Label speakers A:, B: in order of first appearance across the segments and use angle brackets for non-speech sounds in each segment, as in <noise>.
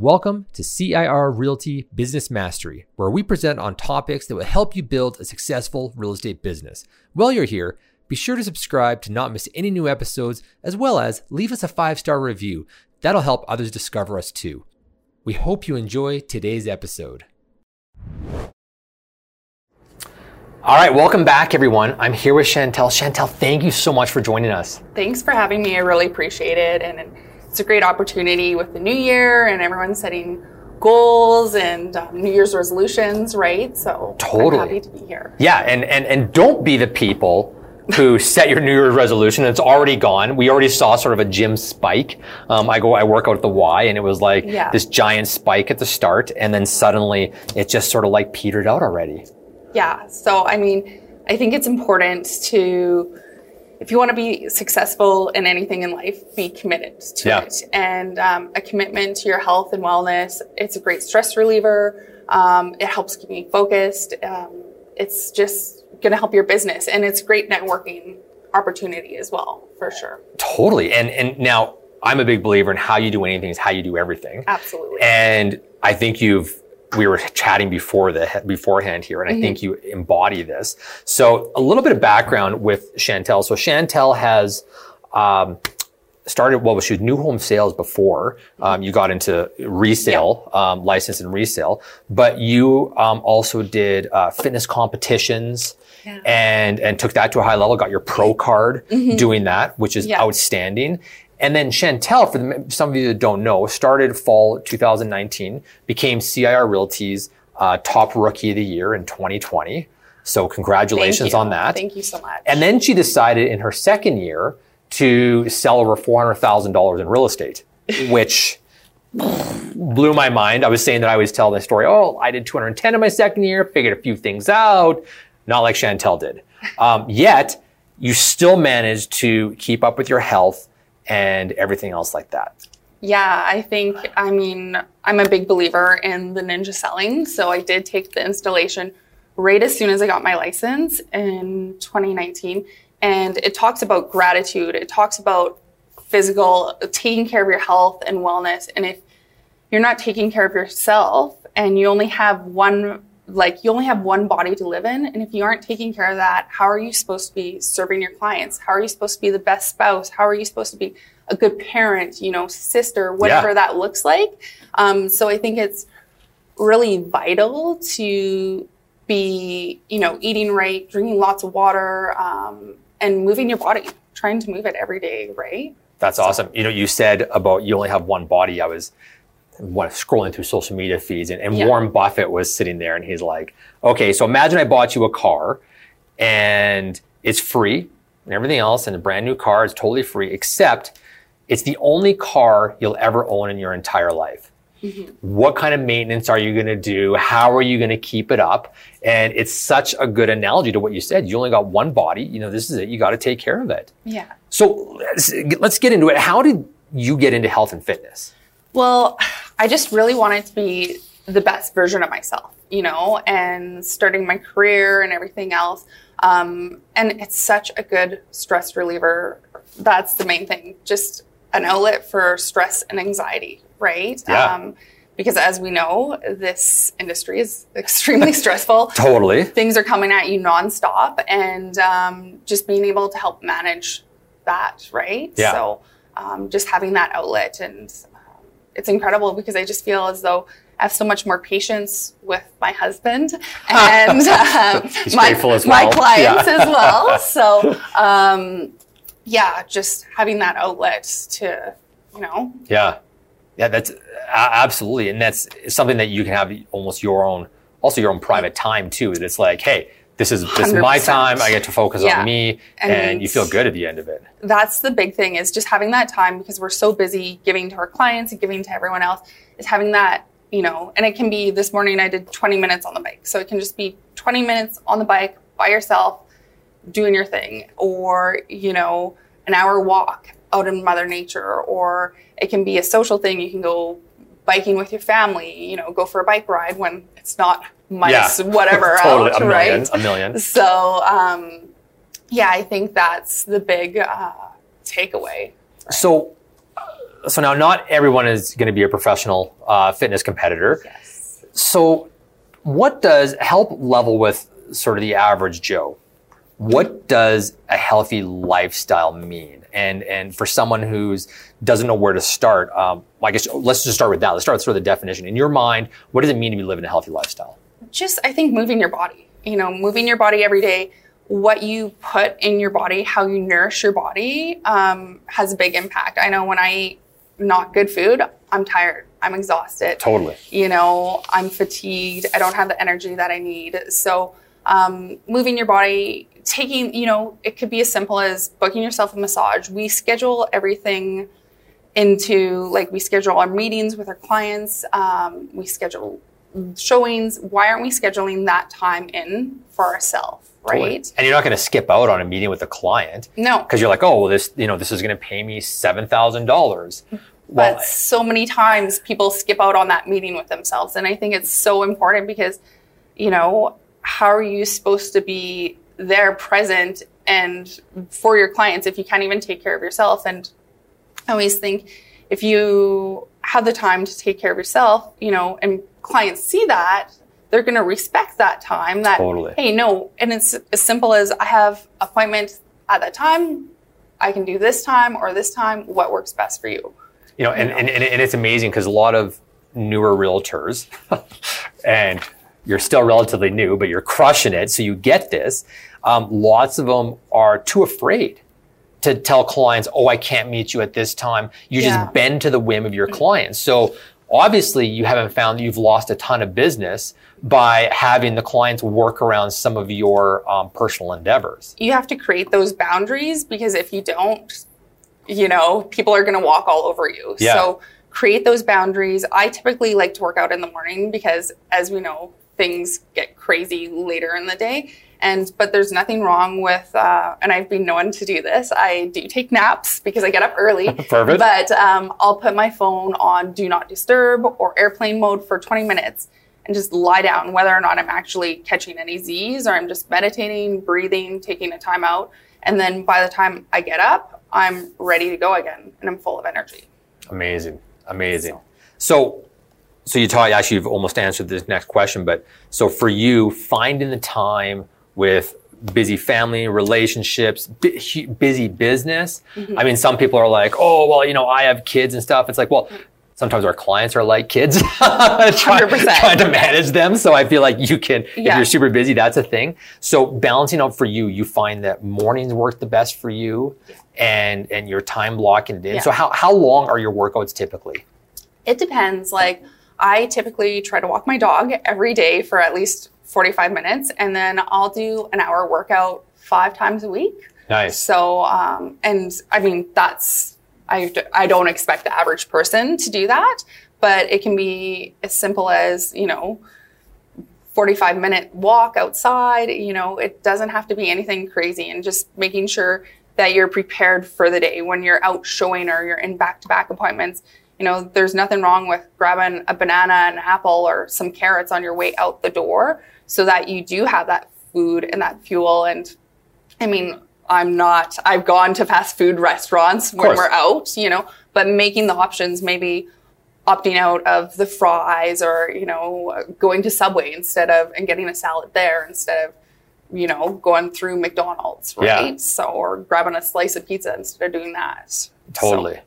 A: Welcome to CIR Realty Business Mastery, where we present on topics that will help you build a successful real estate business. While you're here, be sure to subscribe to not miss any new episodes, as well as leave us a five star review. That'll help others discover us too. We hope you enjoy today's episode. All right, welcome back, everyone. I'm here with Chantel. Chantel, thank you so much for joining us.
B: Thanks for having me. I really appreciate it. And it's a great opportunity with the new year and everyone setting goals and um, New Year's resolutions, right? So
A: totally.
B: I'm happy to be here.
A: Yeah, and, and, and don't be the people who <laughs> set your New Year's resolution. And it's already gone. We already saw sort of a gym spike. Um, I go, I work out at the Y, and it was like
B: Yeah.
A: this giant spike at the start, and then suddenly it just sort of like petered out already.
B: Yeah. So, I mean, I think it's important to, if you want to be successful in anything in life, be committed to
A: Yeah.
B: it. And um, a commitment to your health and wellness, it's a great stress reliever. Um, it helps keep me focused. Um, it's just going to help your business. And it's great networking opportunity as well, for sure.
A: Totally. And and now I'm a big believer in how you do anything is how you do everything.
B: Absolutely.
A: And I think you've we were chatting before the beforehand here, and I think you embody this. So a little bit of background with Chantel. So Chantel has um, started well, she was new home sales before um, you got into resale, um, license and resale, but you um, also did uh, fitness competitions.
B: Yeah.
A: And and took that to a high level. Got your pro card doing that, which is
B: Yeah.
A: outstanding. And then Chantel, for the, some of you that don't know, started fall 2019, became CIR Realty's uh, top rookie of the year in 2020. So congratulations on that.
B: Thank you so much.
A: And then she decided in her second year to sell over $400,000 in real estate, <laughs> which blew my mind. I was saying that I always tell this story. Oh, I did 210 in my second year, figured a few things out, not like Chantel did. <laughs> Um, yet you still managed to keep up with your health and everything else like that.
B: Yeah, I think, I mean, I'm a big believer in the ninja selling. So I did take the installation right as soon as I got my license in 2019. And it talks about gratitude, it talks about physical, taking care of your health and wellness. And if you're not taking care of yourself and you only have one like you only have one body to live in and if you aren't taking care of that how are you supposed to be serving your clients how are you supposed to be the best spouse how are you supposed to be a good parent you know sister whatever
A: Yeah.
B: that looks like um, so i think it's really vital to be you know eating right drinking lots of water um, and moving your body trying to move it every day right
A: That's awesome. You know, you said about you only have one body. I was what, scrolling through social media feeds and, and
B: Yeah.
A: Warren Buffett was sitting there and he's like, okay, so imagine I bought you a car and it's free and everything else and a brand new car is totally free, except it's the only car you'll ever own in your entire life. Mm-hmm. What kind of maintenance are you going to do? How are you going to keep it up? And it's such a good analogy to what you said. You only got one body. You know, this is it. You got to take care of it.
B: yeah
A: So let's, let's get into it. How did you get into health and fitness?
B: Well, I just really wanted to be the best version of myself, you know, and starting my career and everything else. Um, and it's such a good stress reliever. That's the main thing. Just an outlet for stress and anxiety, right?
A: Yeah.
B: Um, because as we know, this industry is <laughs> extremely stressful <laughs>
A: Totally.
B: things are coming at you nonstop and um, just being able to help manage that right
A: Yeah.
B: so um, just having that outlet and it's incredible because i just feel as though i have so much more patience with my husband <laughs> and um, my,
A: as
B: my clients
A: Yeah.
B: as well <laughs> so um, yeah just having that outlet to you know
A: Yeah. Yeah, that's a- absolutely. And that's something that you can have almost your own, also your own private time too. That it's like, hey, this is, this is my time. I get to focus
B: Yeah.
A: on me and,
B: And-
A: you feel good at the end of it.
B: that's the big thing is just having that time because we're so busy giving to our clients and giving to everyone else is having that you know and it can be this morning i did 20 minutes on the bike so it can just be 20 minutes on the bike by yourself doing your thing or you know an hour walk out in mother nature or it can be a social thing you can go biking with your family you know go for a bike ride when it's not minus <laughs> whatever
A: totally.
B: out
A: a million.
B: right
A: A million.
B: so um, yeah, I think that's the big uh, takeaway.
A: So, uh, so now not everyone is going to be a professional uh, fitness competitor.
B: Yes.
A: So, what does help level with sort of the average Joe? What does a healthy lifestyle mean? And and for someone who's doesn't know where to start, um, I guess let's just start with that. Let's start with sort of the definition. In your mind, what does it mean to be living a healthy lifestyle?
B: Just I think moving your body. You know, moving your body every day. What you put in your body, how you nourish your body, um, has a big impact. I know when I eat not good food, I'm tired. I'm exhausted.
A: Totally.
B: You know, I'm fatigued. I don't have the energy that I need. So, um, moving your body, taking, you know, it could be as simple as booking yourself a massage. We schedule everything into, like, we schedule our meetings with our clients. Um, we schedule showings. Why aren't we scheduling that time in for ourselves? Right.
A: And you're not going to skip out on a meeting with a client
B: No.
A: because you're like, oh, well, this, you know, this is going to pay me seven thousand dollars.
B: but so many times people skip out on that meeting with themselves and i think it's so important because you know how are you supposed to be there present and for your clients if you can't even take care of yourself and i always think if you have the time to take care of yourself you know and clients see that they're going to respect that time that
A: Totally.
B: hey no and it's as simple as i have appointment at that time i can do this time or this time what works best for you
A: you know, and, and, and it's amazing because a lot of newer realtors, <laughs> and you're still relatively new, but you're crushing it. So you get this. Um, lots of them are too afraid to tell clients, oh, I can't meet you at this time. You
B: Yeah.
A: just bend to the whim of your clients. So obviously you haven't found that you've lost a ton of business by having the clients work around some of your um, personal endeavors.
B: you have to create those boundaries because if you don't, you know, people are going to walk all over you.
A: Yeah.
B: So create those boundaries. I typically like to work out in the morning because, as we know, things get crazy later in the day. And but there's nothing wrong with, uh, and I've been known to do this. I do take naps because I get up early. <laughs>
A: Perfect.
B: But um, I'll put my phone on do not disturb or airplane mode for 20 minutes and just lie down, whether or not I'm actually catching any Z's or I'm just meditating, breathing, taking a time out. And then by the time I get up, I'm ready to go again and I'm full of energy.
A: Amazing, amazing. So, so you taught actually you've almost answered this next question, but so for you, finding the time with busy family relationships, busy business. Mm-hmm. I mean, some people are like, oh, well, you know, I have kids and stuff. It's like, well. Mm-hmm. Sometimes our clients are like kids, trying,
B: 100%.
A: trying to manage them. So I feel like you can, if you're super busy, that's a thing. So balancing out for you, you find that mornings work the best for you, and and your time blocking it in.
B: Yeah.
A: So how how long are your workouts typically?
B: It depends. Like, I typically try to walk my dog every day for at least 45 minutes, and then I'll do an hour workout five times a week.
A: Nice.
B: So, um, and I mean, that's, I, I don't expect the average person to do that, but it can be as simple as, you know, 45 minute walk outside. You know, it doesn't have to be anything crazy and just making sure that you're prepared for the day when you're out showing or you're in back to back appointments. You know, there's nothing wrong with grabbing a banana and an apple or some carrots on your way out the door so that you do have that food and that fuel. And I mean, I'm not, I've gone to fast food restaurants when we're out, you know, but making the options, maybe opting out of the fries or, you know, going to Subway instead of, and getting a salad there instead of, you know, going through McDonald's, right? Yeah. So, or grabbing a slice of pizza instead of doing that. So,
A: Totally.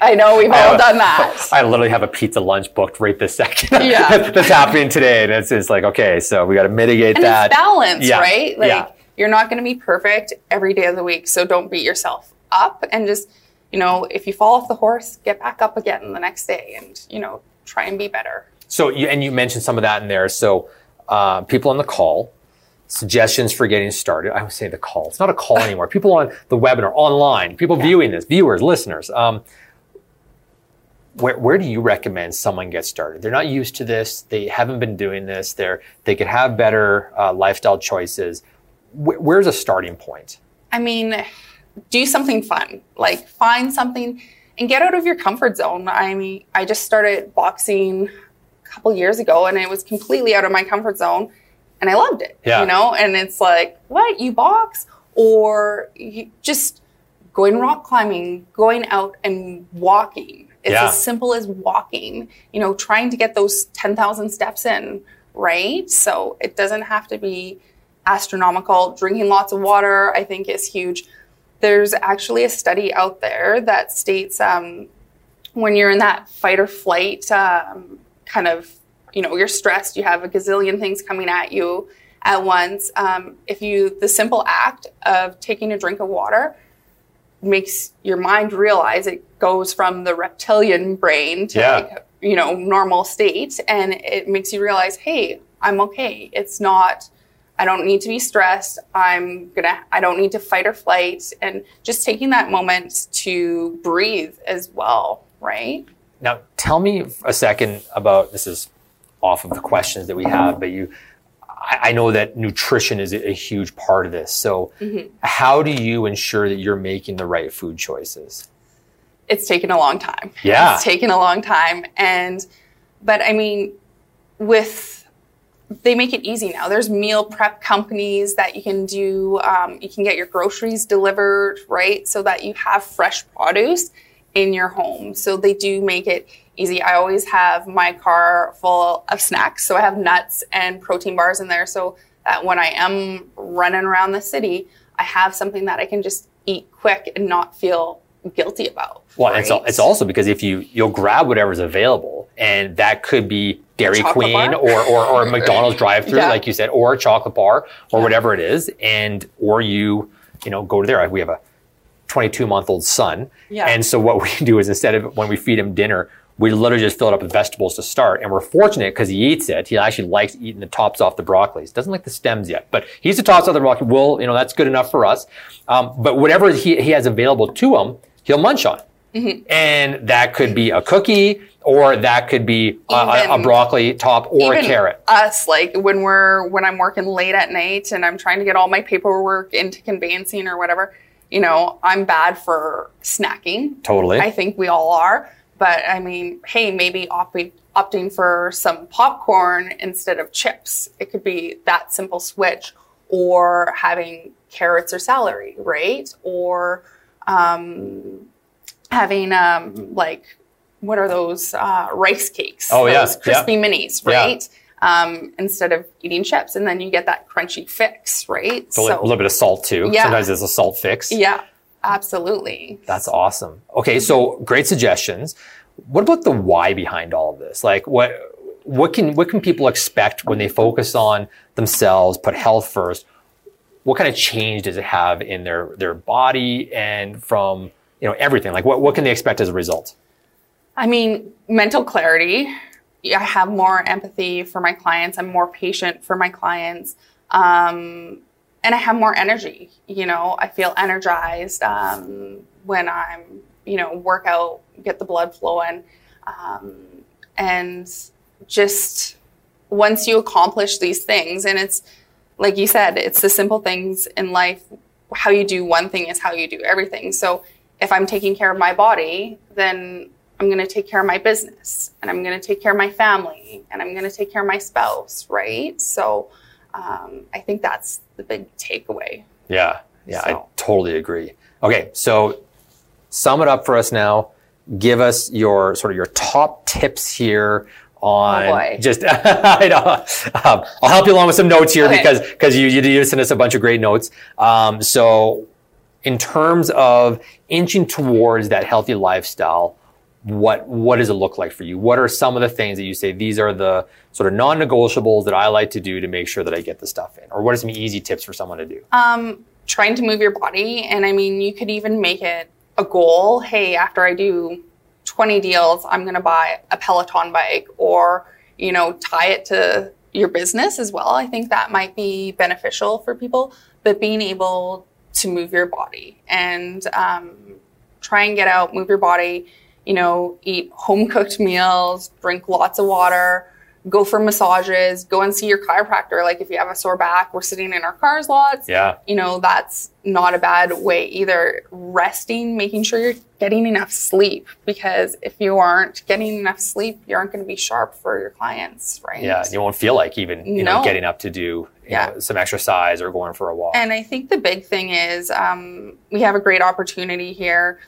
B: I know we've all done that. <laughs>
A: I literally have a pizza lunch booked right this second. <laughs>
B: Yeah.
A: that's happening today, and it's it's like okay, so we got to mitigate
B: and
A: that.
B: it's balance,
A: Yeah.
B: right? Like
A: Yeah.
B: you're not going to be perfect every day of the week, so don't beat yourself up and just, you know, if you fall off the horse, get back up again the next day and, you know, try and be better.
A: So you and you mentioned some of that in there. So uh, people on the call, suggestions for getting started. I would say the call. It's not a call <laughs> anymore. People on the webinar, online, people viewing this, viewers, listeners. Um, where, where do you recommend someone get started? They're not used to this. They haven't been doing this. They're they could have better uh, lifestyle choices. Wh- where's a starting point?
B: I mean, do something fun. Like find something and get out of your comfort zone. I mean, I just started boxing a couple years ago and it was completely out of my comfort zone and I loved it.
A: Yeah.
B: You know, and it's like, what, you box? Or you just going rock climbing, going out and walking. It's
A: Yeah.
B: as simple as walking, you know, trying to get those 10,000 steps in, right? So it doesn't have to be astronomical. Drinking lots of water, I think, is huge. There's actually a study out there that states um, when you're in that fight or flight um, kind of, you know, you're stressed, you have a gazillion things coming at you at once. Um, if you, the simple act of taking a drink of water makes your mind realize it goes from the reptilian brain to
A: Yeah.
B: like, you know, normal state. And it makes you realize, hey, I'm okay. It's not, I don't need to be stressed. I'm gonna, I don't need to fight or flight. And just taking that moment to breathe as well, right?
A: Now, tell me a second about this is off of the questions that we have, but you, I, I know that nutrition is a, huge part of this. So, how do you ensure that you're making the right food choices?
B: it's taken a long time.
A: Yeah.
B: It's taken a long time. And, but I mean, with, they make it easy now. There's meal prep companies that you can do, um, you can get your groceries delivered, right? So that you have fresh produce in your home. So they do make it easy. I always have my car full of snacks. So I have nuts and protein bars in there so that when I am running around the city, I have something that I can just eat quick and not feel guilty about.
A: Well, it's,
B: right?
A: it's also because if you you'll grab whatever's available, and that could be Dairy
B: chocolate
A: Queen
B: bar?
A: or, or <laughs> McDonald's drive-through,
B: Yeah.
A: like you said, or a chocolate bar or whatever it is, and or you you know go to there. We have a 22 month old son,
B: Yeah.
A: and so what we <laughs> do is instead of when we feed him dinner. We literally just fill it up with vegetables to start, and we're fortunate because he eats it. He actually likes eating the tops off the broccoli. He doesn't like the stems yet, but he eats the tops off the broccoli. Well, you know that's good enough for us. Um, but whatever he, he has available to him, he'll munch on. And that could be a cookie, or that could be a, a, a broccoli top or a carrot.
B: Us, like when we're when I'm working late at night and I'm trying to get all my paperwork into conveyancing or whatever, you know, I'm bad for snacking.
A: Totally.
B: I think we all are. But I mean, hey, maybe opting opting for some popcorn instead of chips. It could be that simple switch, or having carrots or celery, right? Or um, having um, like what are those uh, rice cakes?
A: Oh, yeah,
B: crispy minis,
A: Yeah.
B: right? Um, instead of eating chips, and then you get that crunchy fix, right?
A: a little, a little bit of salt too.
B: Yeah.
A: Sometimes it's a salt fix.
B: yeah, absolutely.
A: That's awesome. Okay, so great suggestions. What about the why behind all of this? Like what what can what can people expect when they focus on themselves, put health first? What kind of change does it have in their their body and from you know everything? Like what, what can they expect as a result?
B: I mean, mental clarity. I have more empathy for my clients. I'm more patient for my clients. Um, and I have more energy. You know, I feel energized um, when I'm, you know, work out, get the blood flowing. Um, and just once you accomplish these things, and it's like you said, it's the simple things in life. How you do one thing is how you do everything. So if I'm taking care of my body, then I'm going to take care of my business and I'm going to take care of my family and I'm going to take care of my spouse, right? So um, I think that's the big takeaway.
A: Yeah, yeah, I totally agree. Okay, so sum it up for us now. Give us your sort of your top tips here on
B: Oh,
A: just. <laughs> I know. Um, I'll help you along with some notes here
B: Okay.
A: because because you you did send us a bunch of great notes. Um, so, in terms of inching towards that healthy lifestyle, what what does it look like for you? What are some of the things that you say these are the sort of non-negotiables that I like to do to make sure that I get the stuff in? Or what are some easy tips for someone to do?
B: Um, trying to move your body. And I mean, you could even make it a goal. Hey, after I do 20 deals, I'm going to buy a Peloton bike or, you know, tie it to your business as well. I think that might be beneficial for people, but being able to move your body and um, try and get out, move your body, you know, eat home cooked meals, drink lots of water, go for massages, go and see your chiropractor. Like if you have a sore back, we're sitting in our cars lots.
A: Yeah.
B: You know, that's not a bad way either. Resting, making sure you're getting enough sleep because if you aren't getting enough sleep, you aren't going to be sharp for your clients, right?
A: Yeah. You won't feel like even, you know, getting up to do
B: Yeah.
A: know, some exercise or going for a walk.
B: And I think the big thing is um, we have a great opportunity here.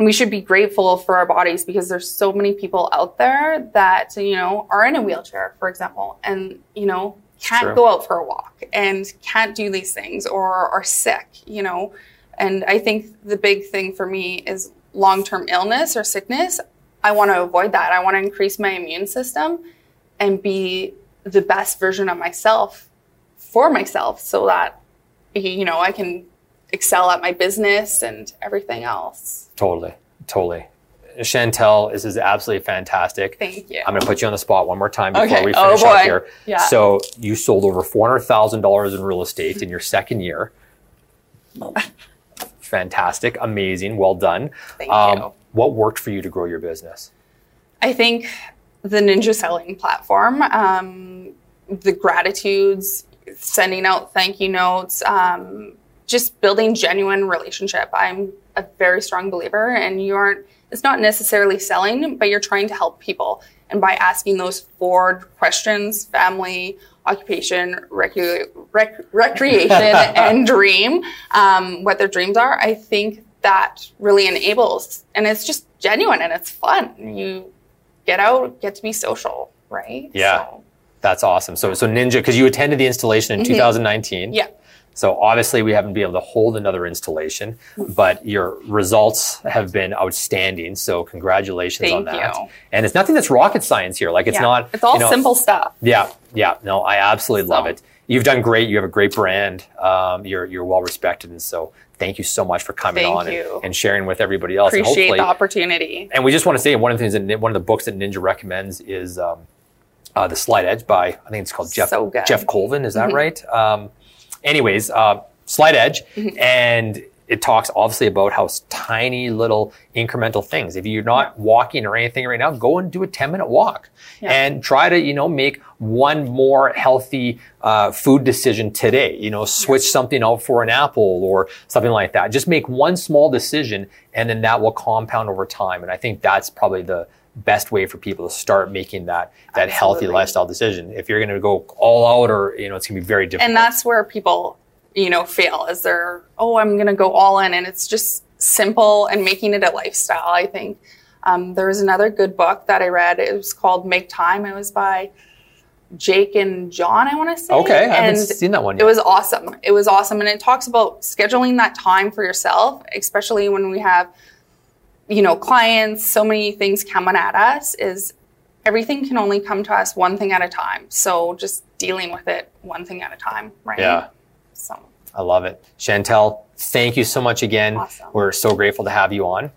B: And we should be grateful for our bodies because there's so many people out there that, you know, are in a wheelchair, for example, and, you know, can't
A: True.
B: go out for a walk and can't do these things or are sick, you know. And I think the big thing for me is long term illness or sickness. I want to avoid that. I want to increase my immune system and be the best version of myself for myself so that you know I can excel at my business and everything else.
A: Totally. Totally. Chantel, this is absolutely fantastic.
B: Thank you.
A: I'm going to put you on the spot one more time before
B: Okay.
A: we
B: Oh,
A: finish up here.
B: Yeah.
A: So you sold over $400,000 in real estate in your second year. <laughs> Fantastic. Amazing. Well done.
B: Thank
A: Um,
B: you.
A: What worked for you to grow your business?
B: I think the ninja selling platform, um, the gratitudes, sending out thank you notes, um, just building genuine relationship. I'm a very strong believer, and you aren't. It's not necessarily selling, but you're trying to help people, and by asking those four questions: family, occupation, recu- rec- recreation, <laughs> and dream. Um, what their dreams are. I think that really enables, and it's just genuine and it's fun. You get out, get to be social, right?
A: Yeah.
B: So,
A: That's awesome. So, so Ninja, because you attended the installation in 2019.
B: Mm-hmm. yeah.
A: So obviously we haven't been able to hold another installation, but your results have been outstanding. So congratulations on
B: Thank
A: that.
B: you.
A: And it's nothing that's rocket science here. Like it's
B: Yeah.
A: not.
B: It's all
A: you know,
B: simple stuff.
A: Yeah, yeah. No, I absolutely love it. You've done great. You have a great brand. Um, you're you're well respected, and so thank you so much for coming
B: Thank
A: on and, and sharing with everybody else. and
B: Appreciate the opportunity.
A: and we just want to say one of the things that one of the books that Ninja recommends is um, uh, the Slight Edge by I think it's called Jeff
B: So.
A: Jeff Colvin. Is that right? Um, anyways, uh, Slight Edge,
B: Mm-hmm.
A: and it talks obviously about how tiny little incremental things. If you're not walking or anything right now, go and do a 10 minute walk
B: Yeah.
A: and try to you know make one more healthy uh, food decision today. You know, switch something out for an apple or something like that. Just make one small decision, and then that will compound over time. And I think that's probably the best way for people to start making that that healthy lifestyle decision. If you're going to go all out, or you know, it's going to be very difficult.
B: And that's where people, you know, fail is they're, oh, I'm going to go all in. And it's just simple and making it a lifestyle. I think um, there was another good book that I read. It was called Make Time. It was by Jake and John, I want to say.
A: okay. I haven't
B: And
A: seen that one yet.
B: It was awesome. It was awesome. And it talks about scheduling that time for yourself, especially when we have, you know, clients, so many things coming at us, is everything can only come to us one thing at a time. So just dealing with it one thing at a time, right?
A: yeah.
B: So
A: I love it. Chantel, thank you so much again.
B: Awesome.
A: We're so grateful to have you on.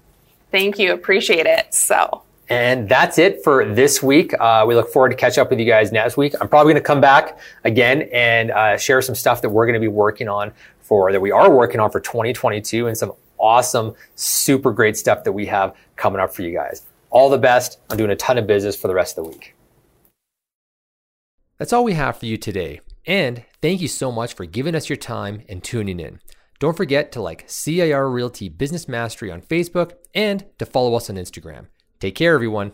B: thank you. Appreciate it. So
A: And that's it for this week. Uh, we look forward to catch up with you guys next week. I'm probably going to come back again and uh, share some stuff that we're going to be working on for that we are working on for 2022 and some awesome, super great stuff that we have coming up for you guys. All the best. I'm doing a ton of business for the rest of the week. That's all we have for you today. And thank you so much for giving us your time and tuning in. Don't forget to like CIR Realty Business Mastery on Facebook and to follow us on Instagram. Take care, everyone.